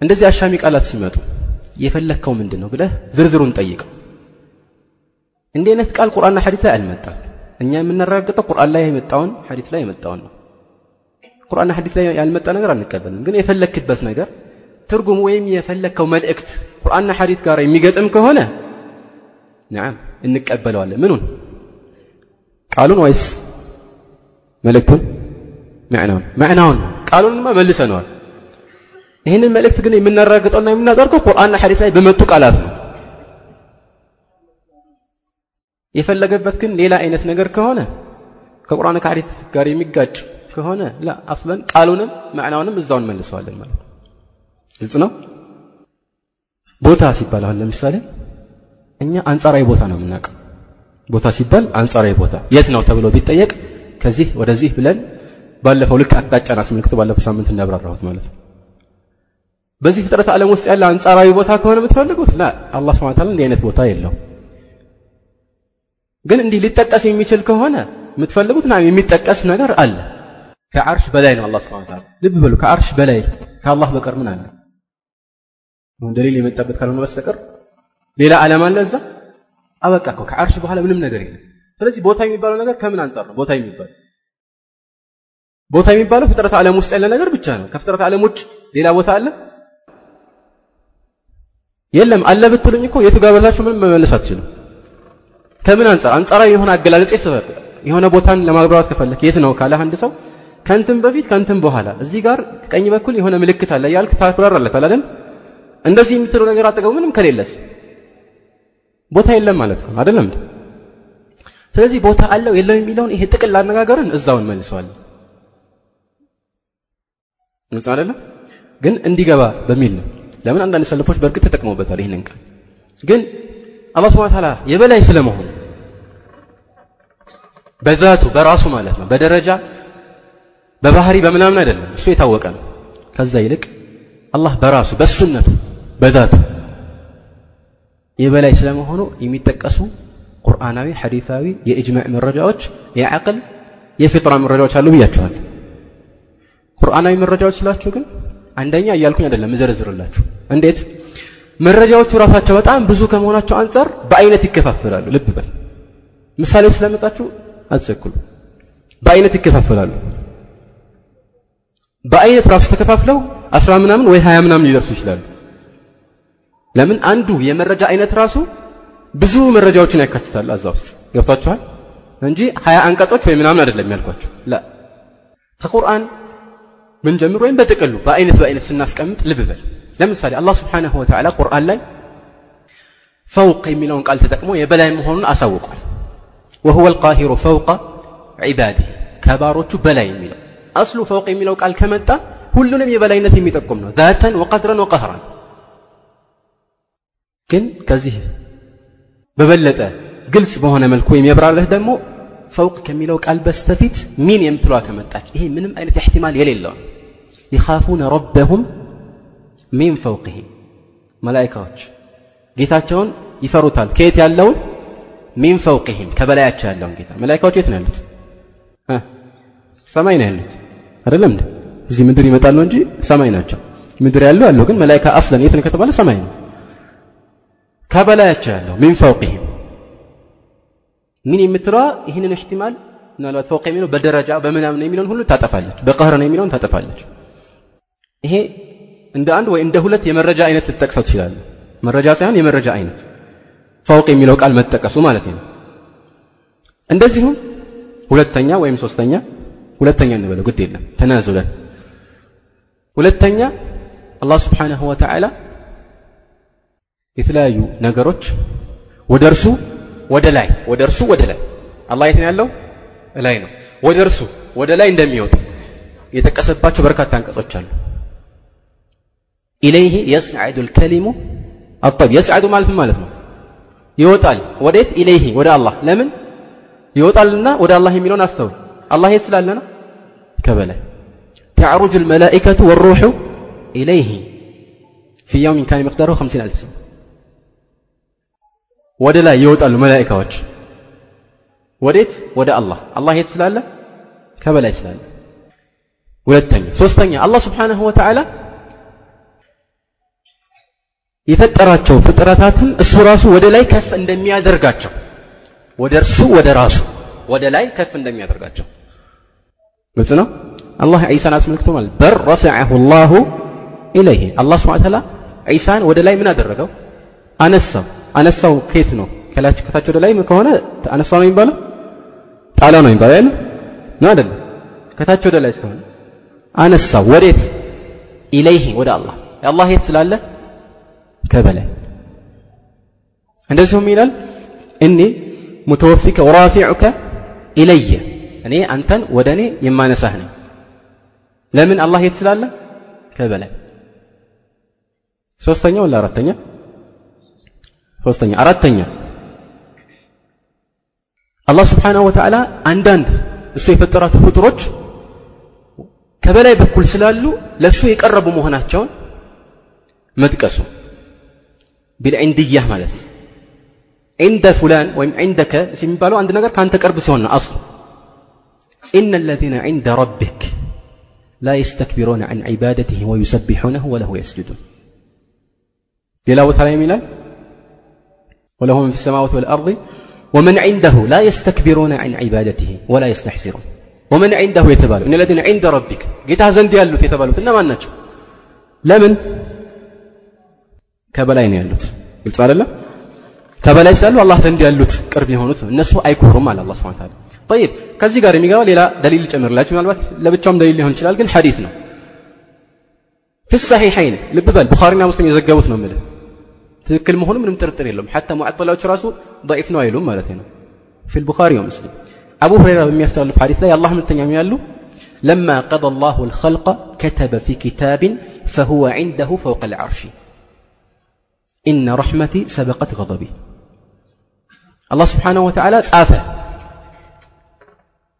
እንደዚህ አሻሚ ቃላት ሲመጡ የፈለግከው ምንድን ነው ብለህ ዝርዝሩን ጠይቀው። እንዲህ አይነት ቃል ቁርአንና ሐዲስ ላይ አልመጣም። እኛ የምናረጋግጠው ቁርአን ላይ የመጣውን ሐዲስ ላይ የመጣውን ነው። ቁርአንና ሐዲስ ላይ ያልመጣ ነገር አንቀበልም። ግን የፈለክበት ነገር ትርጉም ወይም የፈለግከው መልእክት ቁርአንና ሐዲስ ጋር የሚገጥም ከሆነ ነዓም እንቀበለዋለን። ምኑን ቃሉን ወይስ መልእክቱን? መዕናውን መዕናውን ቃሉንማ መልሰነዋል። ይህንን መልእክት ግን የምናረጋግጠውና የምናጸድቀው ቁርአንና ሐዲስ ላይ በመጡ ቃላት ነው። የፈለገበት ግን ሌላ አይነት ነገር ከሆነ ከቁርአን ከሐዲስ ጋር የሚጋጭ ከሆነ ላ አስለን ቃሉንም መዕናውንም እዛው እንመልሰዋለን ማለት ነው። ግልጽ ነው። ቦታ ሲባል አሁን ለምሳሌ እኛ አንጻራዊ ቦታ ነው የምናውቀው። ቦታ ሲባል አንጻራዊ ቦታ የት ነው ተብሎ ቢጠየቅ ከዚህ ወደዚህ ብለን ባለፈው ልክ አቅጣጫን አስመልክቶ ባለፈው ሳምንት እንዳብራራሁት ማለት ነው። በዚህ ፍጥረት ዓለም ውስጥ ያለ አንጻራዊ ቦታ ከሆነ የምትፈልጉት ላ አላህ ሱብሓነሁ ወተዓላ እንዲህ አይነት ቦታ የለውም። ግን እንዲህ ሊጠቀስ የሚችል ከሆነ የምትፈልጉት ና የሚጠቀስ ነገር አለ። ከዓርሽ በላይ ነው አላህ ሱብሓነሁ ወተዓላ። ልብ በሉ ከዓርሽ በላይ ከአላህ በቀር ምን አለ? ደሊል የመጣበት ካልሆነ በስተቀር ሌላ ዓለም አለ እዛ? አበቃ እኮ ከዓርሽ በኋላ ምንም ነገር የለም። ስለዚህ ቦታ የሚባለው ነገር ከምን አንጻር ነው ቦታ የሚባለው? ቦታ የሚባለው ፍጥረት ዓለም ውስጥ ያለ ነገር ብቻ ነው። ከፍጥረት ዓለም ውጭ ሌላ ቦታ አለ? የለም። አለ ብትሉኝ እኮ የቱ ጋር በላችሁ ምንም መመለስ አትችልም። ከምን አንጻር አንጻራዊ የሆነ አገላለጽ ይሰበብ የሆነ ቦታን ለማብራራት ከፈለክ የት ነው ካለ አንድ ሰው ከንትን በፊት ከንትን በኋላ እዚህ ጋር ቀኝ በኩል የሆነ ምልክት አለ ያልክ ታብራራለታል አይደል? እንደዚህ የምትለው ነገር አጠገቡ ምንም ከሌለስ ቦታ የለም ማለት ነው አይደለም? ስለዚህ ቦታ አለው የለው የሚለውን ይሄ ጥቅል አነጋገርን እዛው እንመልሰዋለን። ግልጽ አይደለም? ግን እንዲገባ በሚል ነው። ለምን አንዳንድ ሰልፎች በእርግጥ ተጠቅመውበታል ይህንን ቃል? ግን አላህ ሱብሓነሁ ወተዓላ የበላይ ስለመሆኑ በዛቱ በራሱ ማለት ነው በደረጃ በባህሪ በምናምን አይደለም። እሱ የታወቀ ነው። ከዛ ይልቅ አላህ በራሱ በሱነቱ በዛቱ የበላይ ስለመሆኑ የሚጠቀሱ ቁርአናዊ ሐዲሳዊ የእጅማዕ መረጃዎች የዐቅል የፊጥራ መረጃዎች አሉ ብያችኋል ቁርአናዊ መረጃዎች ስላችሁ ግን አንደኛ እያልኩኝ አይደለም እዘረዝርላችሁ። እንዴት? መረጃዎቹ ራሳቸው በጣም ብዙ ከመሆናቸው አንጻር በአይነት ይከፋፈላሉ። ልብ በል። ምሳሌ ስለመጣችሁ አትቸኩሉ። በአይነት ይከፋፈላሉ። በአይነት ራሱ ተከፋፍለው አስራ ምናምን ወይ ሀያ ምናምን ሊደርሱ ይችላሉ። ለምን? አንዱ የመረጃ አይነት ራሱ ብዙ መረጃዎችን ያካትታል እዛ ውስጥ። ገብቷችኋል እንጂ ሀያ አንቀጾች ወይ ምናምን አይደለም ያልኳቸው ላ ከቁርአን ምን ጀምር ወይም በጥቅሉ በአይነት በአይነት ስናስቀምጥ ልብ በል ለምሳሌ አላህ ስብሓንሁ ወተዓላ ቁርአን ላይ ፈውቅ የሚለውን ቃል ተጠቅሞ የበላይ መሆኑን አሳውቋል ወሁወ ልቃሂሩ ፈውቀ ዒባዲህ ከባሮቹ በላይ የሚለው አስሉ ፈውቅ የሚለው ቃል ከመጣ ሁሉንም የበላይነት የሚጠቁም ነው ዛተን ወቀድረን ወቀህራን ግን ከዚህ በበለጠ ግልጽ በሆነ መልኩ የሚያብራራህ ደግሞ ፈውቅ ከሚለው ቃል በስተፊት ሚን የምትለዋ ከመጣች ይሄ ምንም አይነት ኢሕቲማል የሌለው ይኻፉነ ረበሁም ሚን ፈውቅህም መላይካዎች ጌታቸውን ይፈሩታል። ከየት ያለውን? ሚን ፈውቅህም ከበላያቸው ያለውን ጌታ። መላይካዎች የት ነው ያሉት? ሰማይ ነው ያሉት። አይደለም እዚህ ምድር ይመጣሉ እንጂ ሰማይ ናቸው። ምድር ያለው ያለው ግን መላይካ አስለን የት ነው ከተባለ ሰማይ ነው። ከበላያቸው ያለው ሚን ፈውቅህም ምን የምትለዋ? ይህንን እሕቲማል ምናልባት ፈውቅ የሚለው በደረጃ በምናምን የሚለውን ሁሉ ታጠፋለች። በቀህር ነው የሚለውን ታጠፋለች ይሄ እንደ አንድ ወይ እንደ ሁለት የመረጃ አይነት ልትጠቅሰው ትችላለህ። መረጃ ሳይሆን የመረጃ አይነት ፈውቅ የሚለው ቃል መጠቀሱ ማለት ነው። እንደዚሁም ሁለተኛ ወይም ሶስተኛ ሁለተኛ እንበለው ግድ የለም ተናዙለን። ሁለተኛ አላህ ስብሓንሁ ወተዓላ የተለያዩ ነገሮች ወደ እርሱ ወደ ላይ ወደ እርሱ ወደ ላይ አላህ የት ያለው? ላይ ነው። ወደ እርሱ ወደ ላይ እንደሚወጡ የጠቀሰባቸው በርካታ አንቀጾች አሉ ኢለይህ የስዓዱ ልከሊሙ አጠብ የስዓዱ ማለት ማለት ነው ይወጣል ወዴት ኢለይህ ወደ አላህ ለምን ይወጣልና ወደ አላህ የሚለውን አስተውል አላህ የት ስላለ ነው ከበላይ ተዕሩጅ ልመላኢከቱ ወሩሑ ኢለይህ ፊ የውሚን ካን መቅደረሁ ከምሲን አልፍ ሰው ወደ ላይ ይወጣሉ መላኢካዎች ወዴት ወደ አላህ አላህ የት ስላለ ከበላይ ስላለ ሁለተኛ ሶስተኛ አላህ ስብሓንሁ ወተዓላ የፈጠራቸው ፍጥረታትን እሱ ራሱ ወደ ላይ ከፍ እንደሚያደርጋቸው ወደ እርሱ ወደ ራሱ ወደ ላይ ከፍ እንደሚያደርጋቸው። ግልጽ ነው? አላህ ዒሳን አስመልክቶ ማለት በር ረፈዐሁ ላሁ ኢለይህ። አላህ ስብሐ ተዓላ ዒሳን ወደ ላይ ምን አደረገው? አነሳው። አነሳው ከየት ነው? ከታች ወደ ላይ ከሆነ አነሳው ነው የሚባለው? ጣላ ነው የሚባለው አይደል? ነው አይደለም ከታች ወደ ላይ ስለሆነ አነሳው። ወዴት? ኢለይህ ወደ አላህ። የአላህ የት ስላለ ከበላይ እንደዚሁም ይላል እኔ ሙተወፊከ ወራፊዑከ ኢለየ እኔ አንተን ወደ እኔ የማነሳህ ነኝ ለምን አላህ የት ስላለ ከበላይ ሶስተኛ ወላ አራተኛ ሶስተኛ አራተኛ አላህ ስብሓንሁ ወተዓላ አንዳንድ እሱ የፈጠራቸው ፍጡሮች ከበላይ በኩል ስላሉ ለእሱ የቀረቡ መሆናቸውን መጥቀሱ ቢልዕንድያህ ማለት ነው عند فلان ወይም عندك የሚባለው አንድ ነገር ካንተ ቅርብ ሲሆን ነው አስሉ إن الذين عند ربك لا يستكبرون عن عبادته ويسبحونه وله يسجدون ሌላ ቦታ ላይ ይላል وله من في السماوات والأرض ومن عنده لا يستكبرون عن عبادته ولا يستحسرون ومن عنده የተባሉ إن الذين عند ربك ጌታ ዘንድ ያሉት የተባሉት እነማን ናቸው ለምን ከበላይ ነው ያሉት ግልጽ አይደለም ከበላይ ስላሉ አላህ ዘንድ ያሉት ቅርብ የሆኑት እነሱ አይኮሩም አለ አላህ Subhanahu Ta'ala طيب ከዚህ ጋር የሚገባ ሌላ ደሊል ጨምርላችሁ ምናልባት ለብቻውም ደሊል ሊሆን ይችላል ግን ሐዲስ ነው في الصحيحين ልብ በል ቡኻሪና ሙስሊም የዘገቡት ነው የምልህ ትክክል መሆኑ ምንም ጥርጥር የለውም حتى ሙዓጠላዎች ራሱ ضعيف ነው አይሉም ማለት ነው في البخاري ومسلم አቡ ሁረይራ በሚያስተላልፍ ሐዲስ ላይ አላህ መልእክተኛ ያሉ لما قضى الله الخلق كتب في كتاب فهو عنده فوق العرش إن رحمتي سبقت غضبي الله سبحانه وتعالى ጻፈ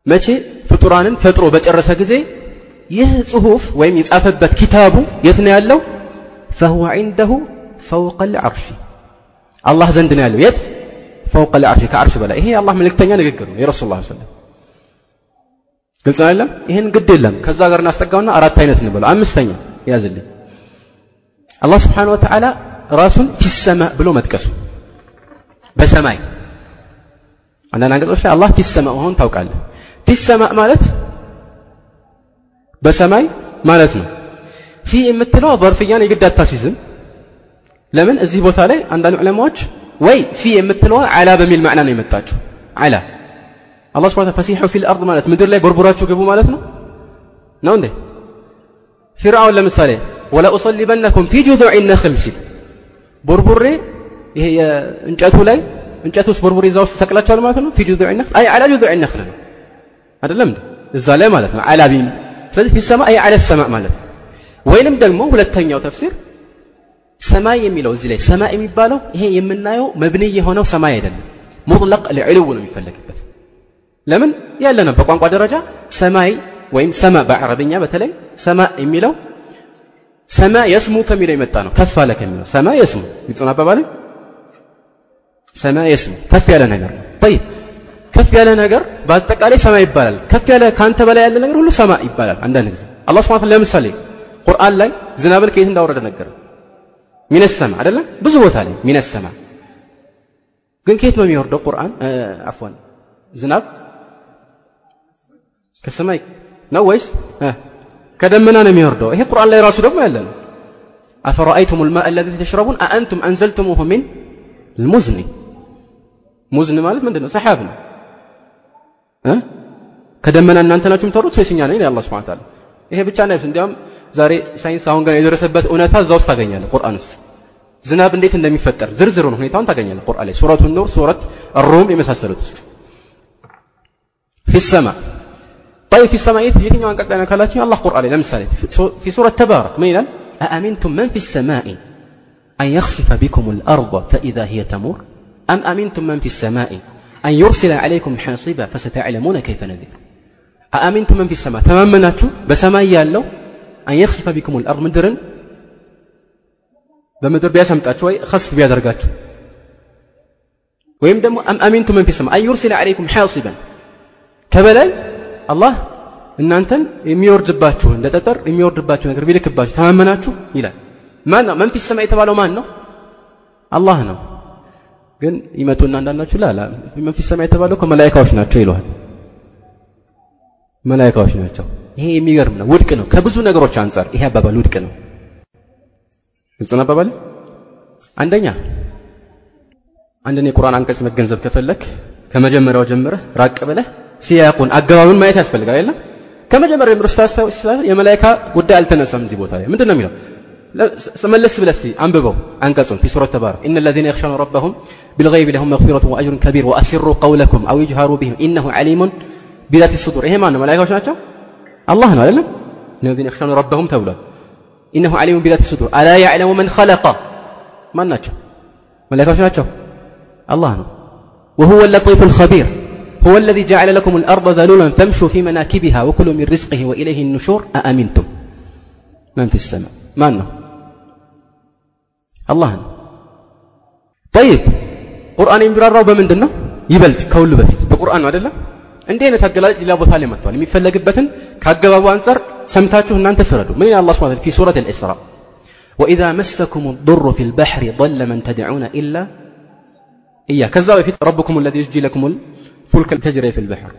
መቼ ፍጡራንን ፈጥሮ በጨረሰ ጊዜ ይህ ጽሁፍ ወይም የጻፈበት ኪታቡ የት ነው ያለው فهو عنده فوق العرش አላህ ዘንድ ነው ያለው የት فوق العرش ከዓርሽ በላይ ይሄ የአላህ መልእክተኛ ንግግር ነው የረሱል ላ ሰለም ግልጽ አይደለም ይህን ግድ የለም ከዛ ጋር እናስጠጋውና አራት አይነት እንበለው አምስተኛ ያዝልኝ አላህ ስብሓን ወተዓላ ራሱን ፊሰማ ብሎ መጥቀሱ በሰማይ አንዳንድ አንቀጾች ላይ አላህ ፊሰማ መሆን ታውቃለህ ፊሰማ ማለት በሰማይ ማለት ነው ፊ የምትለው ظርፍያን የግድ አታሲዝም ለምን እዚህ ቦታ ላይ አንዳንድ ዑለማዎች ወይ ፊ የምትለዋ አላ በሚል ማዕና ነው የመጣቸው አላ አላህ ስብሐ ወተዓላ ፈሲሑ ፊል አርድ ማለት ምድር ላይ ቦርቦራችሁ ግቡ ማለት ነው ነው እንዴ ፊርዓውን ለምሳሌ ወለኡሰሊበነኩም ፊ ጁዙዕ ነኽል ሲል ቦርቡሬ ይሄ የእንጨቱ ላይ እንጨት ውስጥ ቦርቡሬ እዛ ውስጥ ሰቅላቸዋል ማለት ነው ፊ ጁዙዕ ነኽል አይ አላ ጁዙዕ ነኽል ነው አይደለም እዛ ላይ ማለት ነው አላ ቢም ስለዚህ ፊ ሰማ አይ አለ ሰማ ማለት ነው ወይንም ደግሞ ሁለተኛው ተፍሲር ሰማይ የሚለው እዚህ ላይ ሰማይ የሚባለው ይሄ የምናየው መብኒ የሆነው ሰማይ አይደለም ሙጥለቅ ለዕልው ነው የሚፈለግበት ለምን ያለ ነው በቋንቋ ደረጃ ሰማይ ወይም ሰማ በአረብኛ በተለይ ሰማ የሚለው ሰማ የስሙ ከሚለው የመጣ ነው ከፍ አለ ከሚለው ሰማ የስሙ ግልጽ አባባል ሰማ የስሙ ከፍ ያለ ነገር ነው طيب ከፍ ያለ ነገር በአጠቃላይ ሰማይ ይባላል ከፍ ያለ ካንተ በላይ ያለ ነገር ሁሉ ሰማ ይባላል አንዳንድ ጊዜ አላህ Subhanahu ለምሳሌ ቁርአን ላይ ዝናብን ከየት እንዳወረደ ነገር ሚነ ሰማ አይደለም ብዙ ቦታ ላይ ሚነ ሰማ ግን ከየት ነው የሚወርደው ቁርአን አፍዋን ዝናብ ከሰማይ ነው ወይስ كذا من أنا ميردو هي إيه قرآن الله يراسو دغمو يالنا أفرأيتم الماء الذي تشربون؟ أأنتم أنزلتموه من المزني مزني مالك من دنا صحابنا ها كدمنا ان انت ناتشم تروت فيسنيا نين الله سبحانه وتعالى إيه بتشا نايف انديام زاري ساين ساون غير يدرسبت اونتا زاو استاغنيال القران نفسه ዝናብ እንዴት እንደሚፈጠር ዝርዝሩን ሁኔታውን ታገኛለ ቁርአን ላይ። ሱረቱን ኑር ሱረት ሩም የመሳሰሉት ውስጥ። ፊሰማ طيب في السماء يتجدين وأن قد أنكلاتي الله قرآن لم سنت في سورة تبارك ميلا. أأمنتم من في السماء أن يخسف بكم الأرض فإذا هي تمر أم أمنتم من في السماء أن يرسل عليكم حاصبا فستعلمون كيف نذير؟ أأمنتم من في السماء؟ تمامناتوا بسماء يالو أن يخسف بكم الأرض مدرن በምድር خسف ወይ ከስፍ ويمدم أم أمنتم من في السماء أن يرسل عليكم حاصبا كبلا አላህ እናንተን የሚወርድባችሁ እንደ ጠጠር የሚወርድባችሁ ነገር ቢልክባችሁ ተማመናችሁ ይላል። ማን ነው? መንፊስ ሰማይ የተባለው ማን ነው? አላህ ነው። ግን ይመጡና አንዳንዳችሁ ላላ መንፊስ ሰማይ የተባለው እኮ ናቸው ይለዋል። መላኢካዎች ናቸው። ይሄ የሚገርም ነው። ውድቅ ነው። ከብዙ ነገሮች አንጻር ይሄ አባባል ውድቅ ነው። ግልጽ አባባል? አንደኛ አንድን የቁርአን አንቀጽ መገንዘብ ከፈለክ ከመጀመሪያው ጀምረህ ራቅ ብለህ ሲያቁን አገባብን ማየት ያስፈልጋል አይደለም ከመጀመሪያ ምሮ ስታስታው ይችላል የመላይካ ጉዳይ አልተነሳም እዚህ ቦታ ላይ ምንድን ነው የሚለው መለስ ብለህ እስቲ አንብበው አንቀጹን ፊ ሱረት ተባረክ ኢነ ለዚነ የኽሸኑ ረበሁም ቢልገይብ ለሁም መግፊረቱን ወአጅሩን ከቢር ወአሲሩ ቀውለኩም አው ይጅሃሩ ቢህም ኢነሁ ዓሊሙን ቢዛት ሱዱር ይሄ ማን ነው መላይካዎች ናቸው አላህ ነው አይደለም ለዚነ የኽሸኑ ረበሁም ተብሏል ኢነሁ ዓሊሙን ቢዛት ሱዱር አላ ያዕለሙ መን ኸለቀ ማን ናቸው መላይካዎች ናቸው አላህ ነው ወሁወ ለጢፉ ልኸቢር هو الذي جعل لكم الأرض ذلولا فامشوا في مناكبها وكلوا من رزقه وإليه النشور أأمنتم من في السماء ما أنه الله ነው طيب ቁርአን የሚብራራው በምንድን ነው ይበልጥ ከሁሉ በፊት በቁርአን ነው አይደለም እንዲህ አይነት አገላለጽ ሌላ ቦታ ላይ መጥቷል የሚፈለግበትን ከአገባቡ አንጻር ሰምታችሁ እናንተ ፍረዱ ምን ይላል አላህ Subhanahu في سورة الإسراء وإذا مسكم الضر في البحر ضل من تدعون إلا إياه كذا بفيت ربكم الذي يجي لكم الفلك تجري في البحر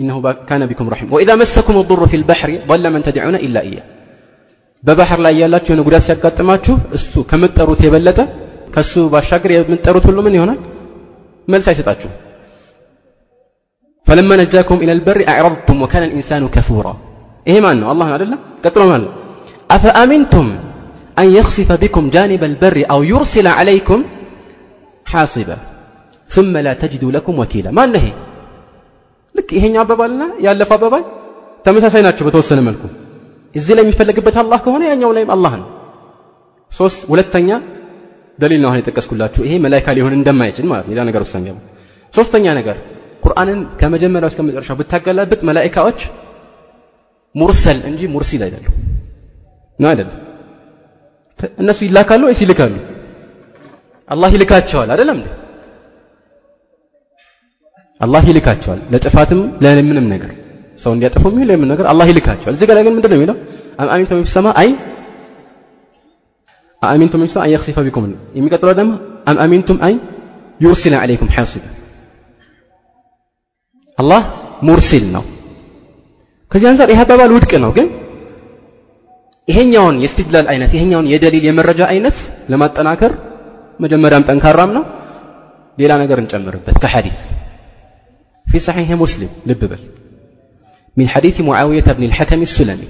إنه كان بكم رحيم وإذا مسكم الضر في البحر ضل من تدعون إلا إياه በባህር ላይ ያላችሁ የሆነ ጉዳት ሲያጋጥማችሁ እሱ ከምትጠሩት የበለጠ ከሱ ባሻገር የምትጠሩት ሁሉ ምን ይሆናል መልስ አይሰጣችሁም فلما نجاكم إلى البر أعرضتم وكان الإنسان كفورا إيه ما أنه الله أدلة قتلوا ما أفأمنتم أن يخسف بكم جانب البر أو يرسل عليكم حاصبا ثم لا تجدوا لكم وكيلا ما النهي لك ይሄኛ አባባልና ያለፈ አባባል ተመሳሳይ ናቸው በተወሰነ መልኩ እዚህ ላይ የሚፈለግበት አላህ ከሆነ ያኛው ላይም አላህ ነው ሶስት ሁለተኛ ደሊል ነው አሁን የጠቀስኩላችሁ ይሄ መላይካ ሊሆን እንደማይችል ማለት ሌላ ነገር ውስጥ የሚገባ ሶስተኛ ነገር ቁርአንን ከመጀመሪያው እስከ መጨረሻው ብታገላብጥ መላኢካዎች ሙርሰል እንጂ ሙርሲል አይደሉም ነው አይደለም እነሱ ይላካሉ ወይስ ይልካሉ አላህ ይልካቸዋል አይደለም እንዴ አላህ ይልካቸዋል ለጥፋትም ለምንም ነገር ሰው እንዲያጠፉ ይሁን ለምን ነገር አላህ ይልካቸዋል። እዚህ ጋር ግን ምንድነው የሚለው أأمنتم في السماء أن أأمنتم في السماء أن يخسف بكم የሚቀጥለው ደግሞ أم أن يرسل عليكم حاصبا አላህ مرسل ነው። ከዚህ አንፃር ይህ አባባል ውድቅ ነው። ግን ይሄኛውን የ استدلال አይነት ይሄኛውን የ دليل የመረጃ አይነት ለማጠናከር መጀመሪያም ጠንካራም ነው። ሌላ ነገር እንጨምርበት ከሐዲስ في صحيح مسلم ልብ በል من حديث معاوية بن الحكم السلمي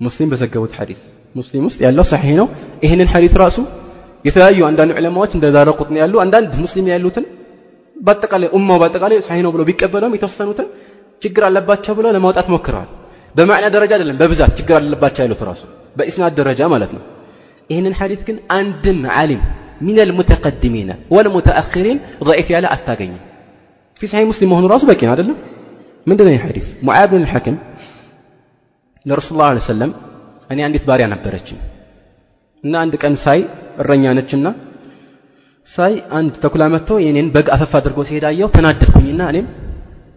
ሙስሊም በዘገቡት ሐዲስ ሙስሊም ውስጥ ያለው ሰሒህ ነው ይህንን ሐዲስ ራሱ የተለያዩ አንዳንድ ዑለማዎች እንደ ዳረ ቁጥኒ ያሉ አንዳንድ ሙስሊም ያሉትን በአጠቃላይ ኡማው በአጠቃላይ ሰሒህ ነው ብሎ ቢቀበለውም የተወሰኑትን ችግር አለባቸው ብለው ለማውጣት ሞክረዋል በማዕና ደረጃ አይደለም በብዛት ችግር አለባቸው ያሉት ራሱ በኢስናድ ደረጃ ማለት ነው ይህንን ሐዲስ ግን አንድም ዓሊም من المتقدمين والمتأخرين ضعيف ያለ አታገኝም ፊ ሳሒ ሙስሊም መሆኑ ራሱ በቂ ነው አይደለም ምንድነው ይህ ሐዲስ ሙዓዝ ብን ልሐክም ለረሱል ላ ሰለም እኔ አንዲት ባሪያ ነበረችኝ እና አንድ ቀን ሳይ እረኛ ነችና ሳይ አንድ ተኩላ መጥቶ የኔን በግ አፈፍ አድርጎ ሲሄዳየው ተናደድኩኝና እኔም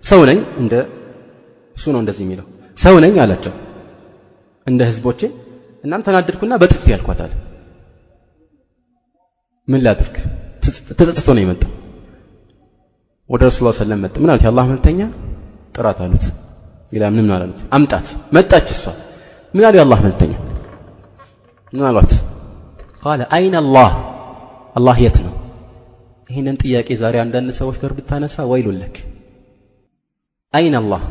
ሰው ነኝ እንደ እሱ ነው እንደዚህ የሚለው ሰው ነኝ አላቸው እንደ ህዝቦቼ እናም ተናደድኩና በጥፊ ያልኳታል ምን ላድርግ ተጸጽቶ ነው የመጣው ወደ ረሱል ላ ሰለም መጣ። ምን አሉት? የአላህ መልተኛ ጥራት አሉት። ሌላ ምንም አላሉት። አምጣት። መጣች እሷ። ምን አሉ የአላህ መልተኛ ምን አሏት? ቃለ አይን አላህ። አላህ የት ነው? ይህንን ጥያቄ ዛሬ አንዳንድ ሰዎች ጋር ብታነሳ ወይሉለክ አይን አላህ።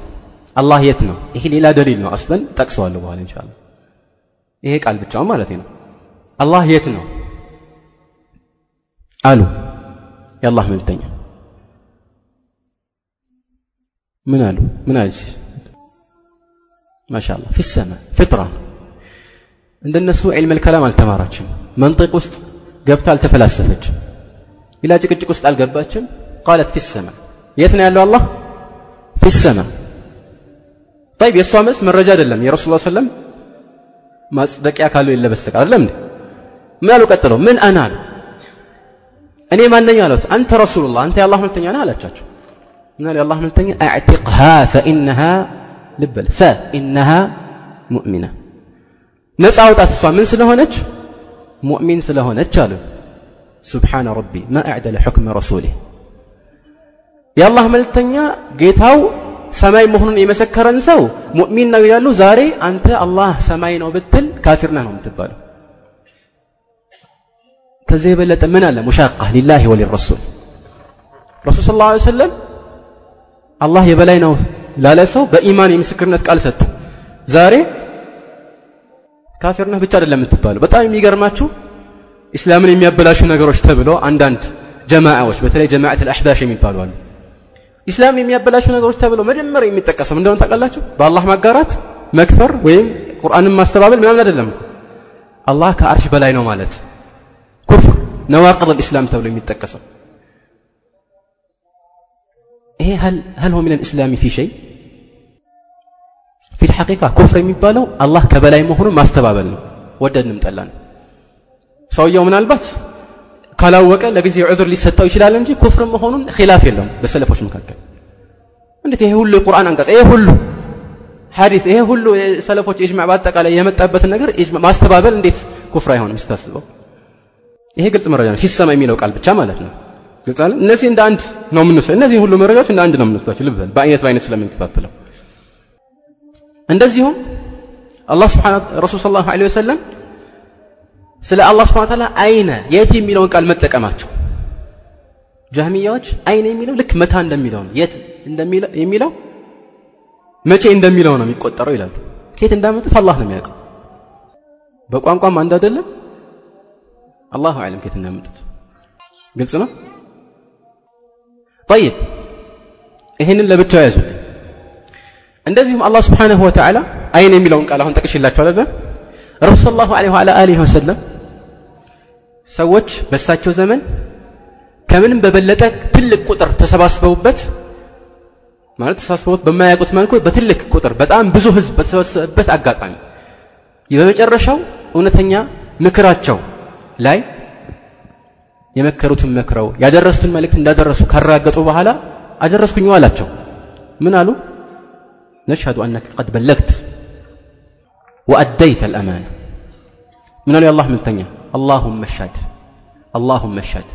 አላህ የት ነው? ይሄ ሌላ ደሊል ነው። አስለን ጠቅሰዋለሁ በኋላ ኢንሻአላህ። ይሄ ቃል ብቻውን ማለት ነው። አላህ የት ነው? አሉ የአላህ መልተኛ ምን አሉ ምን አለች ማሻአላ ፊ ሰማ ፍጥራ እንደነሱ ዒልም ልከላም አልተማራችም መንጢቅ ውስጥ ገብታ አልተፈላሰፈችም ሌላ ጭቅጭቅ ውስጥ አልገባችም ቃለት ፊ ሰማ የት ነው ያለው አላህ ፊ ሰማ طيب የእሷ መልስ መረጃ አይደለም የረሱል ሰለም ማጽደቂያ ካለው የለ በስተቀር አይደለም እንዴ ምን አሉ ቀጥለው ምን አና አሉ እኔ ማነኝ አሉት አንተ ረሱሉላህ አንተ የአላህ መልተኛ ነህ አላቻቸው ምን አሉ የአላህ መልተኛ አዕቲቅሃ ፈኢነሃ ልበል ፈኢነሃ ሙእሚና ነፃ አውጣት እሷ ምን ስለሆነች ሙእሚን ስለሆነች አሉ ሱብሓነ ረቢ ማ አዕደለ ሑክመ ረሱሊህ የአላህ መልእክተኛ ጌታው ሰማይ መሆኑን የመሰከረን ሰው ሙእሚን ነው ይላሉ። ዛሬ አንተ አላህ ሰማይ ነው ብትል ካፊር ነህ ነው የምትባለው። ከዚህ የበለጠ ምን አለ? ሙሻቃ ሊላሂ ወሊረሱል ረሱል ስ ላ ሰለም አላህ የበላይ ነው ላለ ሰው በኢማን የምስክርነት ቃል ሰጡ። ዛሬ ካፊር ነህ ብቻ አይደለም የምትባለው። በጣም የሚገርማችሁ ኢስላምን የሚያበላሹ ነገሮች ተብሎ አንዳንድ ጀማዓዎች በተለይ ጀማዓት አልአሕባሽ የሚባሉ አሉ። ኢስላም የሚያበላሹ ነገሮች ተብሎ መጀመሪያ የሚጠቀሰው እንደሆነ ታውቃላችሁ? በአላህ ማጋራት፣ መክፈር ወይም ቁርአንን ማስተባበል ምናምን አይደለም። አላህ ከአርሽ በላይ ነው ማለት ኩፍር ነዋቅድ አልኢስላም ተብሎ የሚጠቀሰው هل هل هو من الإسلام في شيء؟ في الحقيقة كفر يبالو الله كبلا يمهون ما استبابلنا ودد نمتلان سو يوم من البت قال وقع لغزي عذر لي ستاو يشلال انجي كفر مهون خلاف يلهم بسلفوش مكاكل عندك إيه هله القران انقص إيه هله حديث إيه هله سلفوش اجمع بات قال يمطابت النجر اجمع ما استبابل انديت كفر يهون مستاسبو إيه قلت مرجان في السماء ميلو قال بቻ معناتنو ግልጽ አለ። እነዚህ እንደ አንድ ነው የምንወስደው። እነዚህ ሁሉ መረጃዎች እንደ አንድ ነው የምንወስዳቸው። ልብ በል በአይነት በአይነት ስለምንከፋፍለው እንደዚሁም አላህ ሱብሓነሁ ረሱል ሰለላሁ ዐለይሂ ወሰለም ስለ አላህ ሱብሓነሁ ወተዓላ አይነ የት የሚለውን ቃል መጠቀማቸው ጃህሚያዎች አይነ የሚለው ልክ መታ እንደሚለው ነው። የት የሚለው መቼ እንደሚለው ነው የሚቆጠረው ይላሉ። ከየት እንዳመጡት አላህ ነው የሚያውቀው። በቋንቋም አንድ አይደለም። አላሁ አዕለም ከየት እንዳመጡት ግልጽ ነው። ጠይብ ይህንን ለብቻው ያዙልኝ። እንደዚሁም አላህ ስብሓንሁ ወተዓላ አይን የሚለውን ቃል አሁን ጠቅሽላቸው አይደለም ረሱል ሰለላሁ ዐለይሂ ወዐላ አሊሂ ወሰለም ሰዎች በእሳቸው ዘመን ከምንም በበለጠ ትልቅ ቁጥር ተሰባስበውበት ማለት ተሰባስበውት በማያውቁት መልኩ በትልቅ ቁጥር በጣም ብዙ ህዝብ በተሰበሰበበት አጋጣሚ በመጨረሻው እውነተኛ ምክራቸው ላይ የመከሩትን መክረው ያደረሱትን መልእክት እንዳደረሱ ካረጋገጡ በኋላ አደረስኩኝ አላቸው። ምን አሉ? ነሽሀዱ አነከ ቀድ በለግት ወአደይተ አልአማና። ምን አሉ? የአላህ መልእክተኛ አላሁመ ሻድ አላሁመ ሻድ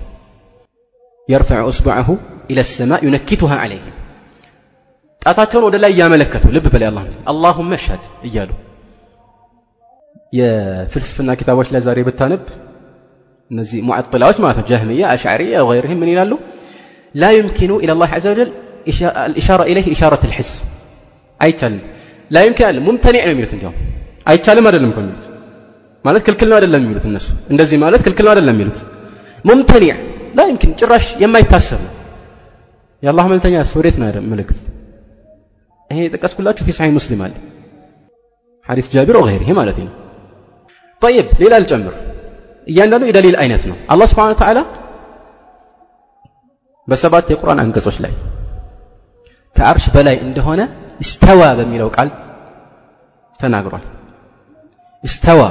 የርፈዑ እስቡዐሁ ኢለ ሰማእ ዩነኪቱሃ ዐለይህም ጣታቸውን ወደ ላይ እያመለከቱ ልብ በላይ አላህ አላሁመ ሻድ እያሉ የፍልስፍና ኪታቦች ላይ ዛሬ ብታነብ እነዚህ ሙዓጥላዎች ማለት ነው ጃህሚያ አሽዓሪያ ወገይርህም ምን ይላሉ ላ ዩምኪኑ ኢላ ላህ ዐዘ ወጀል ኢሻራ ኢለይህ ኢሻረት ልሕስ አይቻልም ላ ዩምኪን አለ ሙምተኒዕ ነው የሚሉት እንዲያውም አይቻልም አይደለም እኮ የሚሉት ማለት ክልክል ነው አይደለም የሚሉት እነሱ እንደዚህ ማለት ክልክል ነው አይደለም የሚሉት ሙምተኒዕ ላ ዩምኪን ጭራሽ የማይታሰብ ነው የአላህ መልተኛ ወዴት ነው ምልክት ይሄ የጠቀስኩላችሁ ፊ ሰሒህ ሙስሊም አለ ሐዲስ ጃቢር ወገይርህ ማለት ነው ጠይብ ሌላ ልጨምር እያንዳንዱ የደሊል አይነት ነው አላህ ስብሓን ወተዓላ በሰባት የቁርአን አንቀጾች ላይ ከአርሽ በላይ እንደሆነ እስተዋ በሚለው ቃል ተናግሯል እስተዋ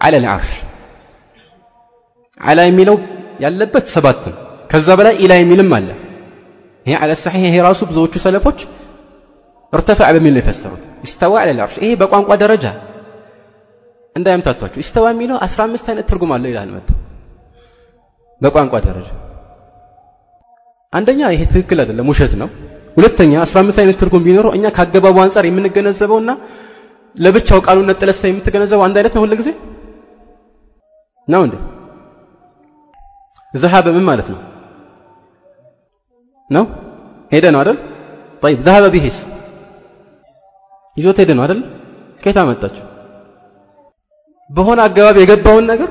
አለ ልዓርሽ አላ የሚለው ያለበት ሰባት ነው ከዛ በላይ ኢላ የሚልም አለ ይሄ አለ ሰሒህ ይሄ ራሱ ብዙዎቹ ሰለፎች እርተፈዕ በሚል ነው የፈሰሩት እስተዋ አለ ልዓርሽ ይሄ በቋንቋ ደረጃ እንዳያምታቷችሁ ኢስተዋ የሚለው አስራ አምስት አይነት ትርጉም አለው ይላል መጥቶ። በቋንቋ ደረጃ አንደኛ ይሄ ትክክል አይደለም ውሸት ነው። ሁለተኛ አስራ አምስት አይነት ትርጉም ቢኖረው እኛ ከአገባቡ አንጻር የምንገነዘበውና ለብቻው ቃሉን ነጥለስታ የምትገነዘበው አንድ አይነት ነው ሁሉ ጊዜ? ነው እንዴ? ዘሃበ ምን ማለት ነው? ነው? ሄደ ነው አይደል? طيب ذهب بهስ ይዞት ሄደ ነው አይደል? ከየት አመጣችሁ? በሆነ አገባብ የገባውን ነገር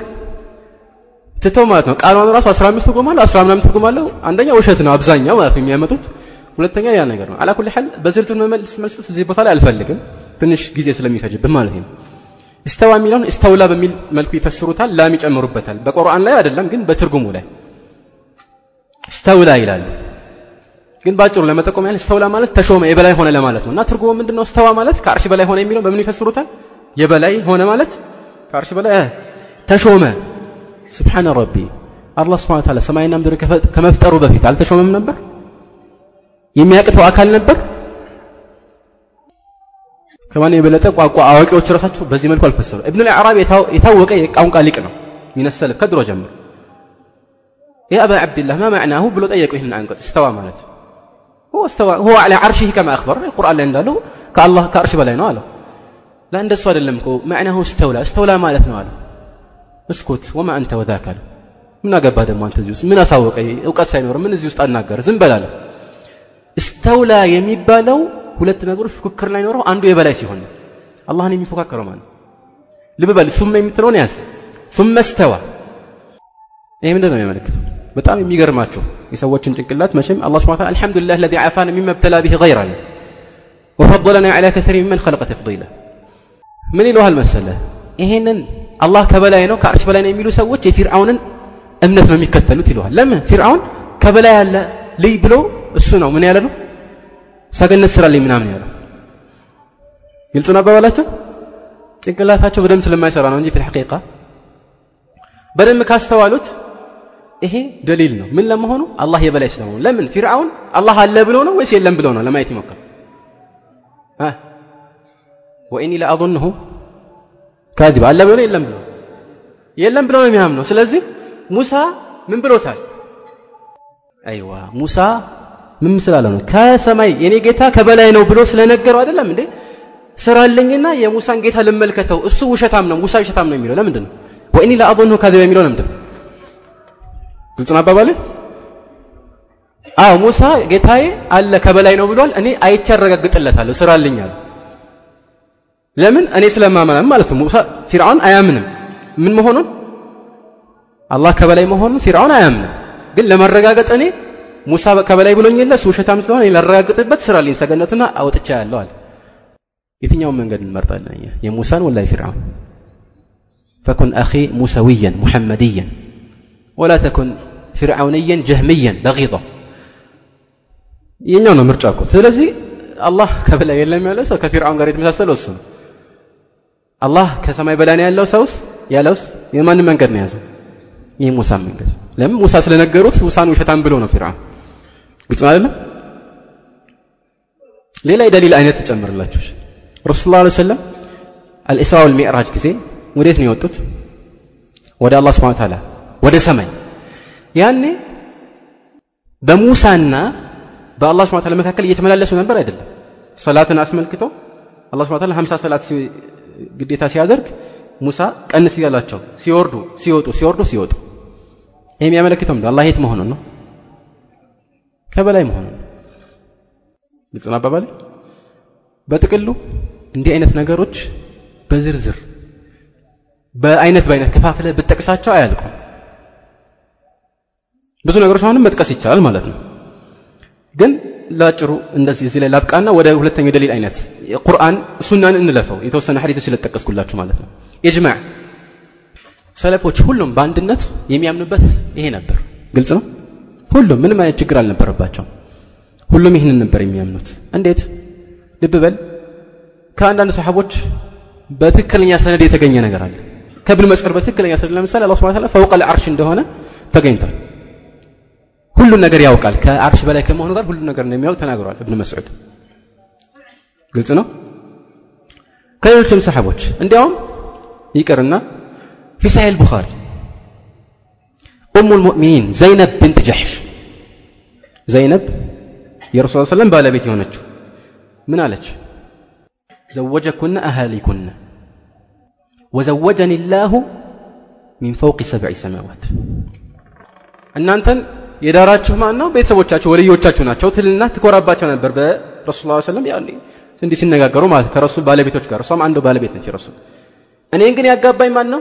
ትተው ማለት ነው። ቃሏን ራሱ 15 ትርጉም አለው 10 ምናምን ትርጉም አለው አንደኛ ውሸት ነው አብዛኛው ማለት ነው የሚያመጡት። ሁለተኛ ያ ነገር ነው። አላኩል ሐል በዝርዝር መመልስ መስጠት እዚህ ቦታ ላይ አልፈልግም። ትንሽ ጊዜ ስለሚፈጅብን ማለት ነው። እስተዋ የሚለውን እስተውላ በሚል መልኩ ይፈስሩታል ላም ይጨምሩበታል። በቁርአን ላይ አይደለም ግን በትርጉሙ ላይ እስተውላ ይላሉ። ግን ባጭሩ ለመጠቆም ያህል እስተውላ ማለት ተሾመ የበላይ ሆነ ለማለት ነው። እና ትርጉሙ ምንድነው? እስተዋ ማለት ከአርሽ በላይ ሆነ የሚለው በምን ይፈስሩታል? የበላይ ሆነ ማለት ከአርሽ በላይ ተሾመ ስብሓነ ረቢ አላህ ስብሓን ታላ ሰማይና ምድር ከመፍጠሩ በፊት አልተሾመም ነበር የሚያቅተው አካል ነበር ከማን የበለጠ ቋንቋ አዋቂዎች ራሳቸው በዚህ መልኩ አልፈሰሩ እብን ልዕራብ የታወቀ የቋንቋ ሊቅ ነው ሚነ ሰለፍ ከድሮ ጀምሮ ያ አባ ዓብድላህ ማ ማዕናሁ ብሎ ጠየቁ ይህንን አንቀጽ እስተዋ ማለት هو استوى هو على عرشه كما أخبر القرآن ላይ እንዳለው ከአላህ ከአርሽ በላይ ነው አለው ላ እንደሱ አይደለም እኮ ማዕናሁ እስተውላ እስተውላ ማለት ነው አለው እስኩት ወማ አንተ ወዛክ አለው ምን አገባ ደግሞ አንተ እዚህ ውስጥ ምን አሳወቀ እውቀት ሳይኖር ምን እዚህ ውስጥ አናገር ዝም በላለ እስተውላ የሚባለው ሁለት ነገሮች ፉክክር ላይ ኖረው አንዱ የበላይ ሲሆን ነው አላህን የሚፎካከረው ማለት ልብ በል ثم የምትለውን ያዝ ثم استوى ይሄ ምንድን ነው የሚያመለክተው በጣም የሚገርማችሁ የሰዎችን ጭንቅላት መቼም አላህ ስብሐ ወተዓላ አልሐምዱሊላህ الذي عافانا مما ابتلى به غيرنا وفضلنا على كثير ممن خلق تفضيلا ምን ይለዋል መሰለህ? ይሄንን አላህ ከበላይ ነው ከአርሽ በላይ ነው የሚሉ ሰዎች የፊርዓውንን እምነት ነው የሚከተሉት ይለዋል። ለምን? ፊርዓውን ከበላይ ያለ ልይ ብሎ እሱ ነው። ምን ያለ ነው? ሰገነት ስራልኝ ምናምን ያለው። ግልጽ ነው አባባላቸው? ጭንቅላታቸው በደንብ ስለማይሰራ ነው እንጂ ፊል ሐቂቃ። በደንብ ካስተዋሉት ይሄ ደሊል ነው። ምን ለመሆኑ? አላህ የበላይ ስለመሆኑ። ለምን? ፊርዓውን አላህ አለ ብሎ ነው ወይስ የለም ብሎ ነው ለማየት ይሞክር ወኢኒ ለአظንሁ ካዚብ። አለ ብሎ የለም ብሎ የለም ብሎ ነው የሚያምነው። ስለዚህ ሙሳ ምን ብሎታል? አይዋ ሙሳ ምን ስላለ ነው? ከሰማይ የኔ ጌታ ከበላይ ነው ብሎ ስለነገረው አይደለም እንዴ? ስራልኝና የሙሳን ጌታ ልመልከተው። እሱ ውሸታም ነው ሙሳ ውሸታም ነው የሚለው ለምንድን ነው? ወኢኒ ለአظንሁ ካዚብ የሚለው ለምንድን ነው? ግልጽ ነው አዎ ሙሳ ጌታዬ አለ ከበላይ ነው ብሏል። እኔ አይቼ አረጋግጥለታለሁ ለምን እኔ ስለማመናም ማለት ነው ሙሳ ፊርዓውን አያምንም ምን መሆኑን አላህ ከበላይ መሆኑን ፊርዓውን አያምንም ግን ለመረጋገጥ እኔ ሙሳ ከበላይ ብሎኝ የለ እሱ ውሸታም ስለሆነ እኔ ላረጋግጥበት ስራልኝ ሰገነትና አውጥቻ ያለው አለ የትኛውን መንገድ እንመርጣለን የሙሳን ወላ የፊርዓውን ፈኩን አኺ ሙሰዊያን ሙሐመድያን ወላ ተኩን ፊርዓውንያን ጀህምያን በጊጣ የኛው ነው ምርጫ እኮ ስለዚህ አላህ ከበላይ የለም ያለ ሰው ከፊርዓውን ጋር የተመሳሰለው እሱ ነው አላህ ከሰማይ በላይ ያለው ሰውስ? ያለውስ? የማንን መንገድ ነው የያዘው። ይህ ሙሳን መንገድ። ለምን? ሙሳ ስለነገሩት ሙሳን ውሸታም ብሎ ነው ፊርዓውን። ግልጽ አይደለም? ሌላ የደሊል አይነት ትጨምርላችሁ። ረሱል ላ ሰለም አልኢስራ ወልሚዕራጅ ጊዜ ወዴት ነው የወጡት? ወደ አላህ ስብሓን ታላ ወደ ሰማይ። ያኔ በሙሳና በአላህ ስብሐ ወተዓላ መካከል እየተመላለሱ ነበር አይደለም? ሰላትን አስመልክቶ አላህ ስብሐ ወተዓላ 50 ሰላት ግዴታ ሲያደርግ ሙሳ ቀንስ እያላቸው ሲወርዱ ሲወጡ ሲወርዱ ሲወጡ። ይህ የሚያመለክተው ምንድን አላህ የት መሆኑን ነው? ከበላይ መሆኑን ነው። አባባሌ በጥቅሉ እንዲህ አይነት ነገሮች በዝርዝር በአይነት በአይነት ከፋፍለ ብጠቅሳቸው አያልቁም። ብዙ ነገሮች አሁንም መጥቀስ ይቻላል ማለት ነው። ግን ላጭሩ እንደዚህ እዚህ ላይ ላብቃና ወደ ሁለተኛው ደሊል አይነት ቁርአን ሱናን እንለፈው። የተወሰነ ሐዲቶች ስለጠቀስኩላችሁ ማለት ነው። ኢጅማዕ ሰለፎች ሁሉም በአንድነት የሚያምኑበት ይሄ ነበር። ግልጽ ነው? ሁሉም ምንም አይነት ችግር አልነበረባቸውም። ሁሉም ይህንን ነበር የሚያምኑት። እንዴት? ልብ በል። ከአንዳንድ ሰሓቦች በትክክለኛ ሰነድ የተገኘ ነገር አለ። ከብን መስዑድ በትክክለኛ ሰነድ ለምሳሌ ስብሐ ወተዓላ ፈውቀ ለዓርሽ እንደሆነ ተገኝቷል። ሁሉን ነገር ያውቃል። ከአርሽ በላይ ከመሆኑ ጋር ሁሉን ነገር እንደሚያውቅ ተናግሯል እብን መስዑድ ግልጽ ነው ከሌሎችም ሰሓቦች እንዲያውም ይቅርና ፊ ሳሒል ቡኻሪ ኡሙ ልሙእሚኒን ዘይነብ ብንት ጀሕሽ ዘይነብ የረሱ ሰለም ባለቤት የሆነችው ምን አለች ዘወጀኩና አሃሊኩና ወዘወጀኒ ላሁ ሚን ፈውቅ ሰብዒ ሰማዋት እናንተን የዳራችሁ ማን ነው ቤተሰቦቻችሁ ወልዮቻችሁ ናቸው ትልና ትኮራባቸው ነበር በረሱ ላ ሰለም እንዲህ ሲነጋገሩ ማለት ከረሱል ባለቤቶች ጋር እሷም አንዱ ባለቤት ነች ረሱል። እኔን ግን ያጋባኝ ማን ነው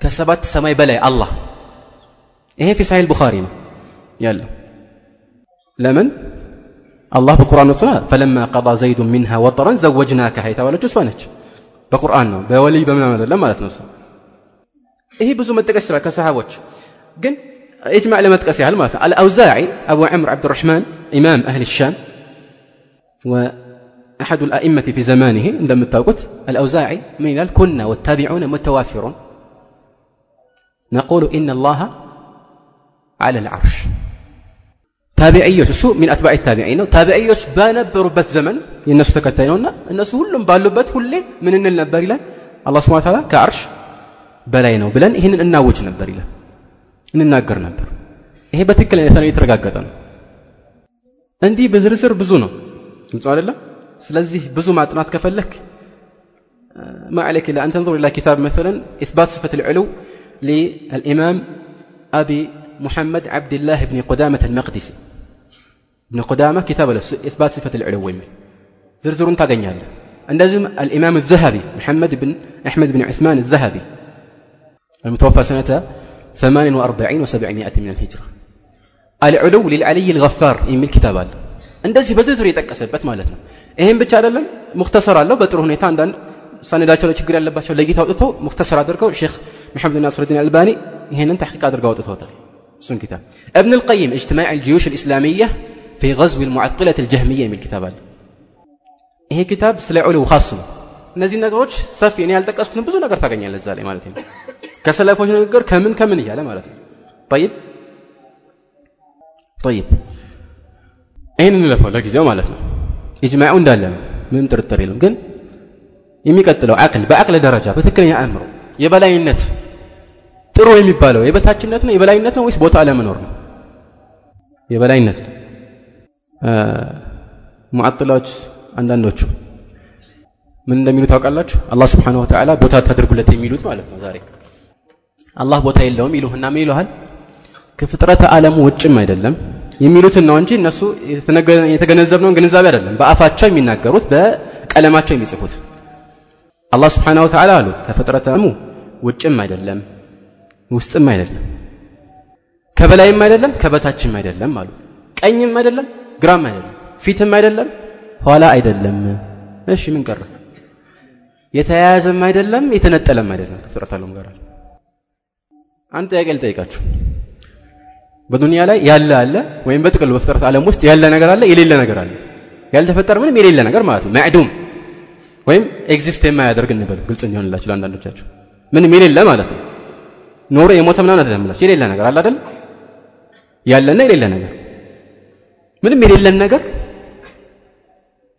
ከሰባት ሰማይ በላይ አላህ። ይሄ ፊ ሳሒህ ቡኻሪ ነው ያለው። ለምን? አላህ በቁርአን ወጽና ፈለማ ቀዳ ዘይዱ ሚንሃ ወጠረን ዘወጅናከሃ የተባለችው እሷ ነች። በቁርአን ነው በወልይ በምናምን አይደለም ማለት ነው ይሄ ብዙ መጠቀስ ይችላል ከሰሃቦች። ግን ኢጅማዕ ለመጥቀስ ያህል ማለት ነው። አልአውዛዒ አቡ ዐምር ዓብድራሕማን ኢማም አህል ሻም وأحد الأئمة في زمانه عندما التوقت الأوزاعي من قال كنا والتابعون متوافرون نقول إن الله على العرش ታቢዕዮች እሱ ሚን አትባዕ ታቢዒን ነው ታቢዕዮች በነበሩበት ዘመን የእነሱ ተከታይ ነውና እነሱ ሁሉም ባሉበት ሁሌ ምን እንል ነበር ይላል አላህ ስብሐ ተዓላ ከአርሽ በላይ ነው ብለን ይህንን እናውጅ ነበር ይላል እንናገር ነበር ይሄ በትክክለኛ ሰነድ የተረጋገጠ ነው እንዲህ በዝርዝር ብዙ ነው ግልጽ አይደለም ስለዚህ ብዙ ማጥናት ከፈለክ ما عليك إلا أن تنظر إلى كتاب مثلا إثبات صفة العلو للإمام أبي محمد عبد الله بن قدامة المقدسي ابن قدامة كتاب له إثبات صفة العلو يمل زرزرون تاقنيال عندهم الإمام الذهبي محمد بن أحمد بن عثمان الذهبي المتوفى سنة 48 و700 من الهجرة العلو للعلي الغفار يمل كتاب له እንደዚህ በዝርዝር የጠቀሰበት ማለት ነው ይህም ብቻ አይደለም ሙክተሰር አለው በጥሩ ሁኔታ አንዳንድ ሰነዳቸው ላይ ችግር ያለባቸው ለጌታ አውጥቶ ሙክተሰር አድርገው ሼክ መሐመድ ናስሩዲን አልባኒ ይህንን ተሕቂቅ አድርገው አውጥተውታል እሱን ኪታብ እብን ልቀይም እጅትማዕ الجيوش الإسلامية في غزو المعطلة الجهمية የሚል ኪታብ አለ ይሄ ኪታብ ስለ ዑሉው ኻስ ነው እነዚህ ነገሮች ሰፊ እኔ ያልጠቀስኩትን ብዙ ነገር ታገኛለህ እዛ ላይ ማለት ነው ከሰለፎች ንግግር ከምን ከምን እያለ ማለት ነው طيب طيب ይህን እንለፈው ለጊዜው ማለት ነው። ኢጅማዑ እንዳለ ነው። ምንም ጥርጥር የለም ግን የሚቀጥለው አቅል በአቅል ደረጃ በትክክለኛ አእምሮ የበላይነት ጥሩ የሚባለው የበታችነት ነው የበላይነት ነው ወይስ ቦታ አለመኖር ነው? የበላይነት ነው። ሙዓጥላዎች አንዳንዶቹ ምን እንደሚሉ ታውቃላችሁ? አላህ ስብሓንሁ ወተዓላ ቦታ ታድርጉለት የሚሉት ማለት ነው ዛሬ። አላህ ቦታ የለውም ይሉህና ምን ይሉሃል? ከፍጥረተ ዓለሙ ውጭም አይደለም የሚሉትን ነው እንጂ እነሱ የተገነዘብነውን ግንዛቤ አይደለም። በአፋቸው የሚናገሩት በቀለማቸው የሚጽፉት። አላህ ስብሓን ወተዓላ አሉ ከፍጥረተሙ ውጭም አይደለም ውስጥም አይደለም ከበላይም አይደለም ከበታችም አይደለም አሉ። ቀኝም አይደለም ግራም አይደለም ፊትም አይደለም ኋላ አይደለም። እሺ ምን ቀረ? የተያያዘም አይደለም የተነጠለም አይደለም ከፍጥረት ዓለም ጋር። አንድ ጥያቄ ልጠይቃችሁ በዱንያ ላይ ያለ አለ ወይም በጥቅል በፍጥረት ዓለም ውስጥ ያለ ነገር አለ የሌለ ነገር አለ። ያልተፈጠረ ምንም የሌለ ነገር ማለት ነው። معدوم ወይም exist የማያደርግ እንበል። ግልጽ እንዲሆንላችሁ ለአንዳንዶቻችሁ። ምንም የሌለ ማለት ነው። ኖሮ የሞተ ምናምን አይደለም ብላችሁ የሌለ ነገር አለ አይደል? ያለና የሌለ ነገር። ምንም የሌለን ነገር?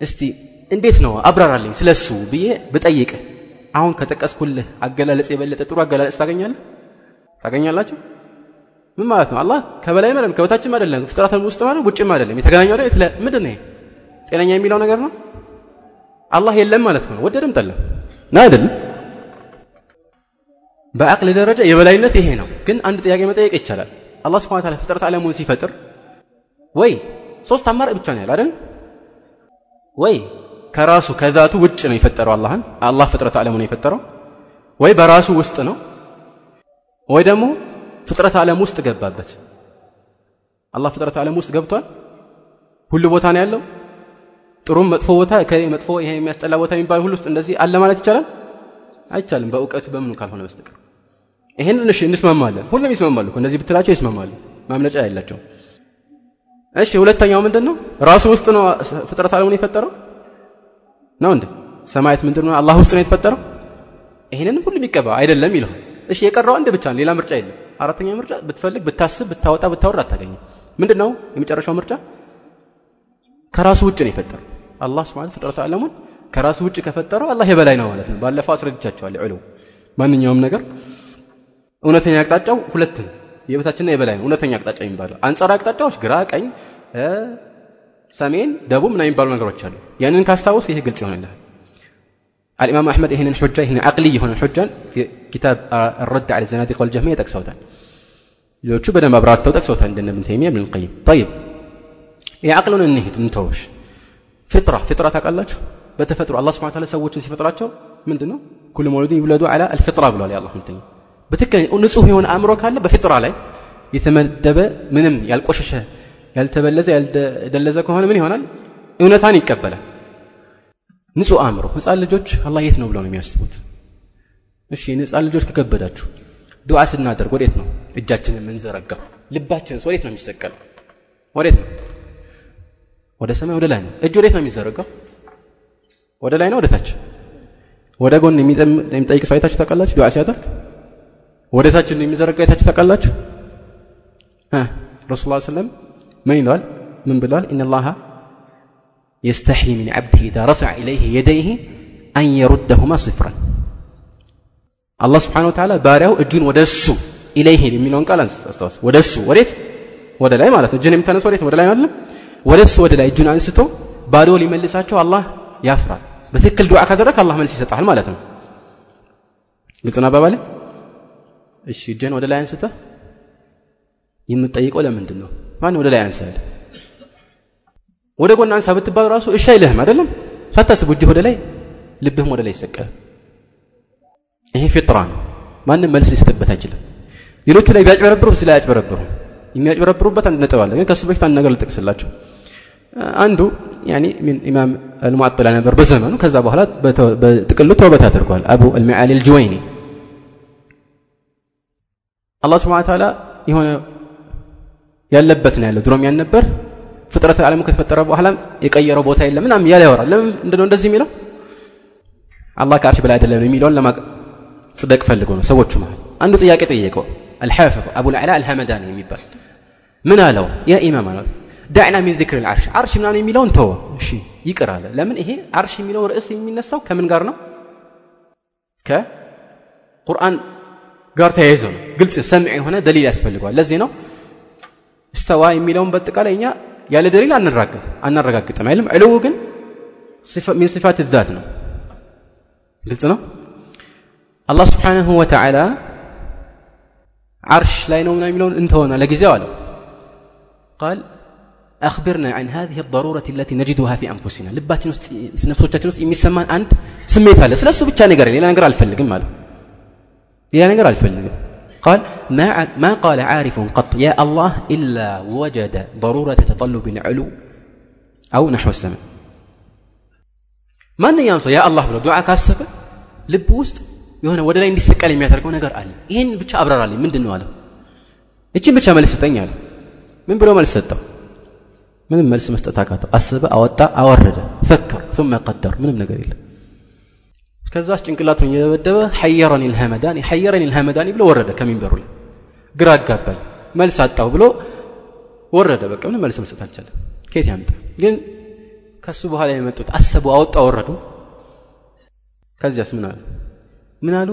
እስቲ እንዴት ነው አብራራልኝ ስለሱ ብዬ ብጠይቅ። አሁን ከጠቀስኩልህ አገላለጽ የበለጠ ጥሩ አገላለጽ ታገኛለህ? ታገኛላችሁ ምን ማለት ነው? አላህ ከበላይም አይደለም ከበታችም አይደለም ፍጥረት ውስጥ ማለት ውጭም አይደለም። የተገናኘው አይደል? ምንድን ነው ጤነኛ የሚለው ነገር ነው? አላህ የለም ማለት ነው። ወደድም ጠለም። ና አይደለም በአቅል ደረጃ የበላይነት ይሄ ነው። ግን አንድ ጥያቄ መጠየቅ ይቻላል። አላህ ስብሐ ወተዓላ ፍጥረት ዓለሙን ሲፈጥር ወይ ሶስት አማራጭ ብቻ ነው ያለ አይደል? ወይ ከራሱ ከዛቱ ውጭ ነው የፈጠረው አላህን አላህ ፍጥረት ዓለሙን የፈጠረው። ወይ በራሱ ውስጥ ነው። ወይ ደግሞ ፍጥረት ዓለም ውስጥ ገባበት። አላህ ፍጥረት ዓለም ውስጥ ገብቷል? ሁሉ ቦታ ነው ያለው? ጥሩም መጥፎ ቦታ መጥፎ ይሄ የሚያስጠላ ቦታ የሚባል ሁሉ ውስጥ እንደዚህ አለ ማለት ይቻላል? አይቻልም። በእውቀቱ በምኑ ካልሆነ በስተቀር። ይሄን እሺ እንስማማለን። ሁሉም ይስማማሉ እንደዚህ ብትላቸው ይስማማሉ። ማምለጫ ያላቸው እሺ ሁለተኛው ምንድን ነው ራሱ ውስጥ ነው ፍጥረት ዓለሙን የፈጠረው? ነው እንዴ? ሰማያት ምንድን ነው አላህ ውስጥ ነው የተፈጠረው? ይሄንን ሁሉም ይቀባ አይደለም ይለዋል። እሺ የቀረው አንድ ብቻ ነው ሌላ ምርጫ የለም አራተኛ ምርጫ ብትፈልግ ብታስብ ብታወጣ ብታወር አታገኝም። ምንድን ነው የመጨረሻው ምርጫ? ከራሱ ውጭ ነው የፈጠረው። አላህ ስብሐ ፍጥረት ዓለሙን ከራሱ ውጭ ከፈጠረው አላህ የበላይ ነው ማለት ነው። ባለፈው አስረድቻቸዋለሁ ዑሉ ማንኛውም ነገር እውነተኛ አቅጣጫው ሁለት ነው። የበታችንና የበላይ ነው። እውነተኛ አቅጣጫ የሚባለው አንጻር አቅጣጫዎች ግራ ቀኝ ሰሜን ደቡብ ምና የሚባሉ ነገሮች አሉ። ያንን ካስታወስ ይሄ ግልጽ ይሆንልሃል الإمام أحمد إهن الحجة إهن عقلية هنا الحجة في كتاب الرد على الزنادقة والجهمية تكسوتان ሌሎቹ በደንብ አብራርተው ጠቅሶታል እንደነ ብን ተይሚያ ብን ልቀይም ጠይብ የአቅሉን እንሂድ እንተውሽ ፍጥራ ፍጥራ ታውቃላችሁ በተፈጥሮ አላህ ስብሐ ተዓላ ሰዎችን ሲፈጥራቸው ምንድን ነው ኩሉ መውሉድን ይውለዱ አላ አልፍጥራ ብሏል የአላህ መልክተኛ በትክክል ንጹህ የሆነ አእምሮ ካለ በፍጥራ ላይ የተመደበ ምንም ያልቆሸሸ ያልተበለዘ ያልደለዘ ከሆነ ምን ይሆናል እውነታን ይቀበላል ንጹህ አእምሮ። ህፃን ልጆች አላህ የት ነው ብለው ነው የሚያስቡት? እሺ ህፃን ልጆች ከከበዳችሁ ዱዓ ስናደርግ ወዴት ነው? እጃችንን የምንዘረጋው ልባችንስ ወዴት ነው የሚሰቀለው? ወዴት ነው? ወደ ሰማይ ወደ ላይ ነው። እጅ ወዴት ነው የሚዘረጋው? ወደ ላይ ነው ወደ ታች? ወደ ጎን የሚጠይቅ ሰው አይታችሁ ታውቃላችሁ? ዱዓ ሲያደርግ? ወደ ታች የሚዘረጋ አይታችሁ ታውቃላችሁ? ረሱል ስለም ምን ይለዋል? ምን ብለዋል? ኢነላሃ يستحي من عبده إذا رفع إليه يديه أن يردهما صفرا አላህ ስብሓን ወተዓላ ባሪያው እጁን ወደ እሱ ኢለይህ የሚለውን ቃል አስታውስ ወደ እሱ ወዴት ወደ ላይ ማለት ነው እጅን የምታነሳ ወዴት ወደ ላይ አይደለም ወደ እሱ ወደ ላይ እጁን አንስቶ ባዶ ሊመልሳቸው አላህ ያፍራል በትክክል ዱዓ ካደረግ አላህ መልስ ይሰጣል ማለት ነው ግልጽ ነው አባባሌ እሺ እጅን ወደ ላይ አንስተህ የምትጠይቀው ለምንድን ነው ማን ወደ ላይ አንሳል ወደ ጎን አንሳ ብትባል ራሱ እሺ አይልህም አይደለም? ሳታስብ እጅህ ወደ ላይ ልብህም ወደ ላይ ይሰቀል። ይሄ ፊጥራ ነው። ማንም መልስ ሊሰጥበት አይችልም። ሌሎቹ ላይ ቢያጭበረብሩ ላይ አያጭበረብሩ የሚያጭበረብሩበት አንድ ነጥብ አለ። ግን ከሱ በፊት አንድ ነገር ልጠቅስላቸው አንዱ ያኒ ሚን ኢማም አልሙዓጥላ ነበር በዘመኑ። ከዛ በኋላ በጥቅሉ ተውበት አድርጓል። አቡ አልሚዓሊ አልጁወይኒ። አላህ ተዓላ የሆነ ያለበት ነው ያለው። ድሮም ያን ነበር ፍጥረት ዓለሙ ከተፈጠረ በኋላ የቀየረው ቦታ የለም ምናምን እያለ ያወራል። ለምን እንደው እንደዚህ የሚለው? አላህ ከአርሽ በላይ አይደለም የሚለውን ለማጽደቅ ፈልጎ ነው ሰዎቹ መሃል አንዱ ጥያቄ ጠየቀው። አልሐፊዝ አቡ ልዕላ አልሐመዳን የሚባል ምን አለው? ያ ኢማም አለው። ዳዕና ሚን ዚክር ልዓርሽ አርሽ ምናምን የሚለውን ተወ እሺ ይቅር አለ። ለምን ይሄ አርሽ የሚለው ርዕስ የሚነሳው ከምን ጋር ነው? ከቁርአን ጋር ተያይዞ ነው። ግልጽ ሰምዕ የሆነ ደሊል ያስፈልገዋል። ለዚህ ነው። እስተዋ የሚለውን በአጠቃላይ እኛ ያለ ደሊል አናረጋግጥም አይልም። ዕልው ግን ሚን ሲፋት ዛት ነው? ግልጽ ነው? አላህ ስብሓንሁ ወተዓላ عرش لا ينوم يملون انت هنا قال أخبرنا عن هذه الضرورة التي نجدها في أنفسنا لباتي نست نفسوتاتي يمسمان عند سمان أنت سلاسو لسلاسو نغير قريني لا نغير الفلق ماله لا نقرأ الفلق قال ما ما قال عارف قط يا الله إلا وجد ضرورة تطلب العلو أو نحو السماء ما ينسى يا الله ብሎ ዱዓ ካሰበ ልብ ውስጥ የሆነ ወደ ላይ እንዲሰቀል የሚያደርገው ነገር አለ ይህን ብቻ አብራራልኝ ምንድን ነው አለው እችን ብቻ መልስ ስጠኝ አለ ምን ብሎ መልስ ሰጠው ምንም መልስ መስጠት አቃተው አስበ አወጣ አወረደ ፈከር ثم ቀደር ምንም ነገር የለም ከዛስ ጭንቅላቱን እየደበደበ ሐየረኒ ልሐመዳኒ ሐየረኒ ልሐመዳኒ ብሎ ወረደ ከሚንበሩ ላይ። ግራ አጋባኝ። መልስ አጣው ብሎ ወረደ። በቃ ምንም መልስ መስጠት አልቻለም። ከየት ያምጣ ግን ከሱ በኋላ የመጡት አሰቡ አወጣ ወረዱ። ከዚያስ ምን አሉ? ምን አሉ?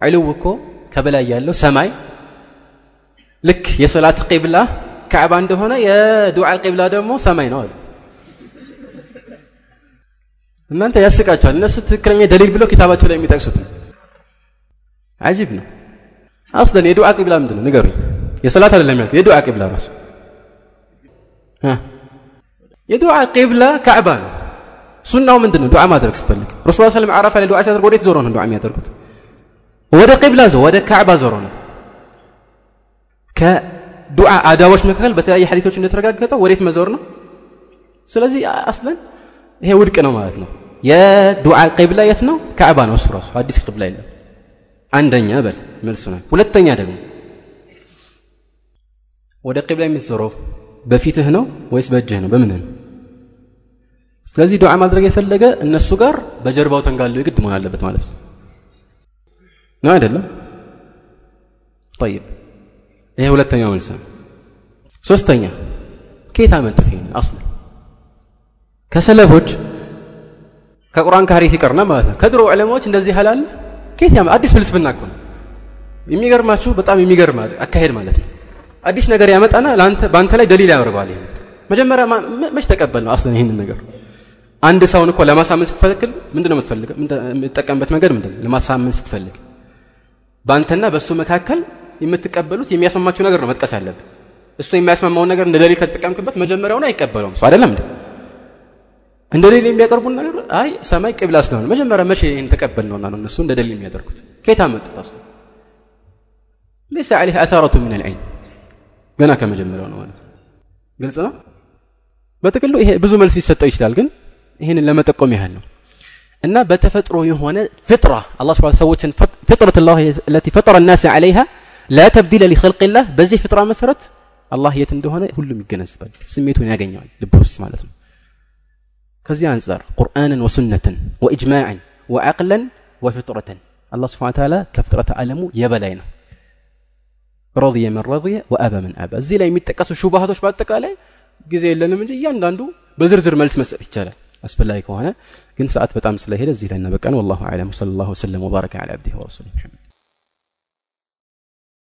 ዕልው እኮ ከበላይ ያለው ሰማይ ልክ የሰላት ቂብላ ካዕባ እንደሆነ የዱዓ ቂብላ ደግሞ ሰማይ ነው አሉ እናንተ ያስቃቸዋል እነሱ ትክክለኛ ደሊል ብለው ኪታባቸው ላይ የሚጠቅሱት ነው። አጂብ ነው። አስለን የዱዓ ቂብላ ምንድን ነው ንገሩኝ። የሰላት አይደለም ያልኩት የዱዓ ቂብላ ራሱ። የዱዓ ቂብላ ካዕባ ነው። ሱናው ምንድን ነው ዱዓ ማድረግ ስትፈልግ። ረሱል ሰለም አረፋ ላይ ዱዓ ሲያደርግ ወዴት ዞሮ ነው ዱዓ የሚያደርጉት? ወደ ቂብላ ዞ ወደ ካዕባ ዞሮ ነው። ከዱዓ አዳቦች መካከል በተለያየ ሐዲቶች እንደተረጋገጠው ወዴት መዞር ነው? ስለዚህ አስለን ይሄ ውድቅ ነው ማለት ነው የዱዓ ቅብላ የት ነው? ከዕባ ነው። እሱ ራሱ አዲስ ቅብላ የለም። አንደኛ በል መልሱ ነው። ሁለተኛ ደግሞ ወደ ቅብላ የምትዞረው በፊትህ ነው ወይስ በእጅህ ነው? በምንህ ነው? ስለዚህ ዱዓ ማድረግ የፈለገ እነሱ ጋር በጀርባው ተንጋሉ የግድ መሆን አለበት ማለት ነው። ነው አይደለም? ጠይብ ይሄ ሁለተኛው መልስ ነው። ሶስተኛ ከየት አመጡት? ይሄን አስል ከሰለፎች ከቁርአን ከሐዲስ ይቀርና ማለት ነው። ከድሮ ዕለማዎች እንደዚህ ሐላል ከየት ያመ አዲስ ፍልስፍና እኮ ነው። የሚገርማችሁ በጣም የሚገርም አካሄድ ማለት ነው። አዲስ ነገር ያመጣና በአንተ ላይ ደሊል ያደርገዋል ይሄን። መጀመሪያ መች ተቀበል ነው አስለን ይህንን ነገር? አንድ ሰውን እኮ ለማሳመን ስትፈልግ ምንድነው የምትፈልገው? የምትጠቀምበት መንገድ ምንድን ለማሳመን ስትፈልግ። በአንተና በእሱ መካከል የምትቀበሉት የሚያስማማችሁ ነገር ነው መጥቀስ ያለብን እሱ የሚያስማማውን ነገር እንደ ደሊል ከተጠቀምክበት መጀመሪያውን አይቀበለውም። ሰው አይደለም እንዴ እንደ ደሊል የሚያቀርቡን ነገር አይ ሰማይ ቅብላ ስለሆነ መጀመሪያ መቼ ይህን ተቀበል ነውና ነው እነሱ እንደ ደሊል የሚያደርጉት ከየት አመጡት አሱ ليس عليه أثارة من العلم ገና ከመጀመሪያው ነው ማለት ግልጽ ነው በጥቅሉ ይሄ ብዙ መልስ ሊሰጠው ይችላል ግን ይህንን ለመጠቆም ያህል ነው እና በተፈጥሮ የሆነ ፍጥራ አላህ ስብሐ ሰዎችን ፍጥረት ላህ التي فطر الناس عليها لا تبديل لخلق الله በዚህ ፍጥራ መሰረት አላህ የት እንደሆነ ሁሉም ይገነዘባል ስሜቱን ያገኘዋል ልብ ውስጥ ማለት ነው كزيانزر قرآنا وسنة وإجماعا وعقلا وفطرة. الله سبحانه وتعالى كفطرة علم يبلينا رضي من رضي وأبى من أبى. زي لا يميت تكسو شو بهذا شو بعدك عليه جزيل لنا من جيان داندو بزرزر ملس مسألة تجارة أسب الله يكون هنا كن ساعات بتعمل سلهيلة زي لنا بكان والله أعلم صلى الله وسلم وبارك على عبده ورسوله محمد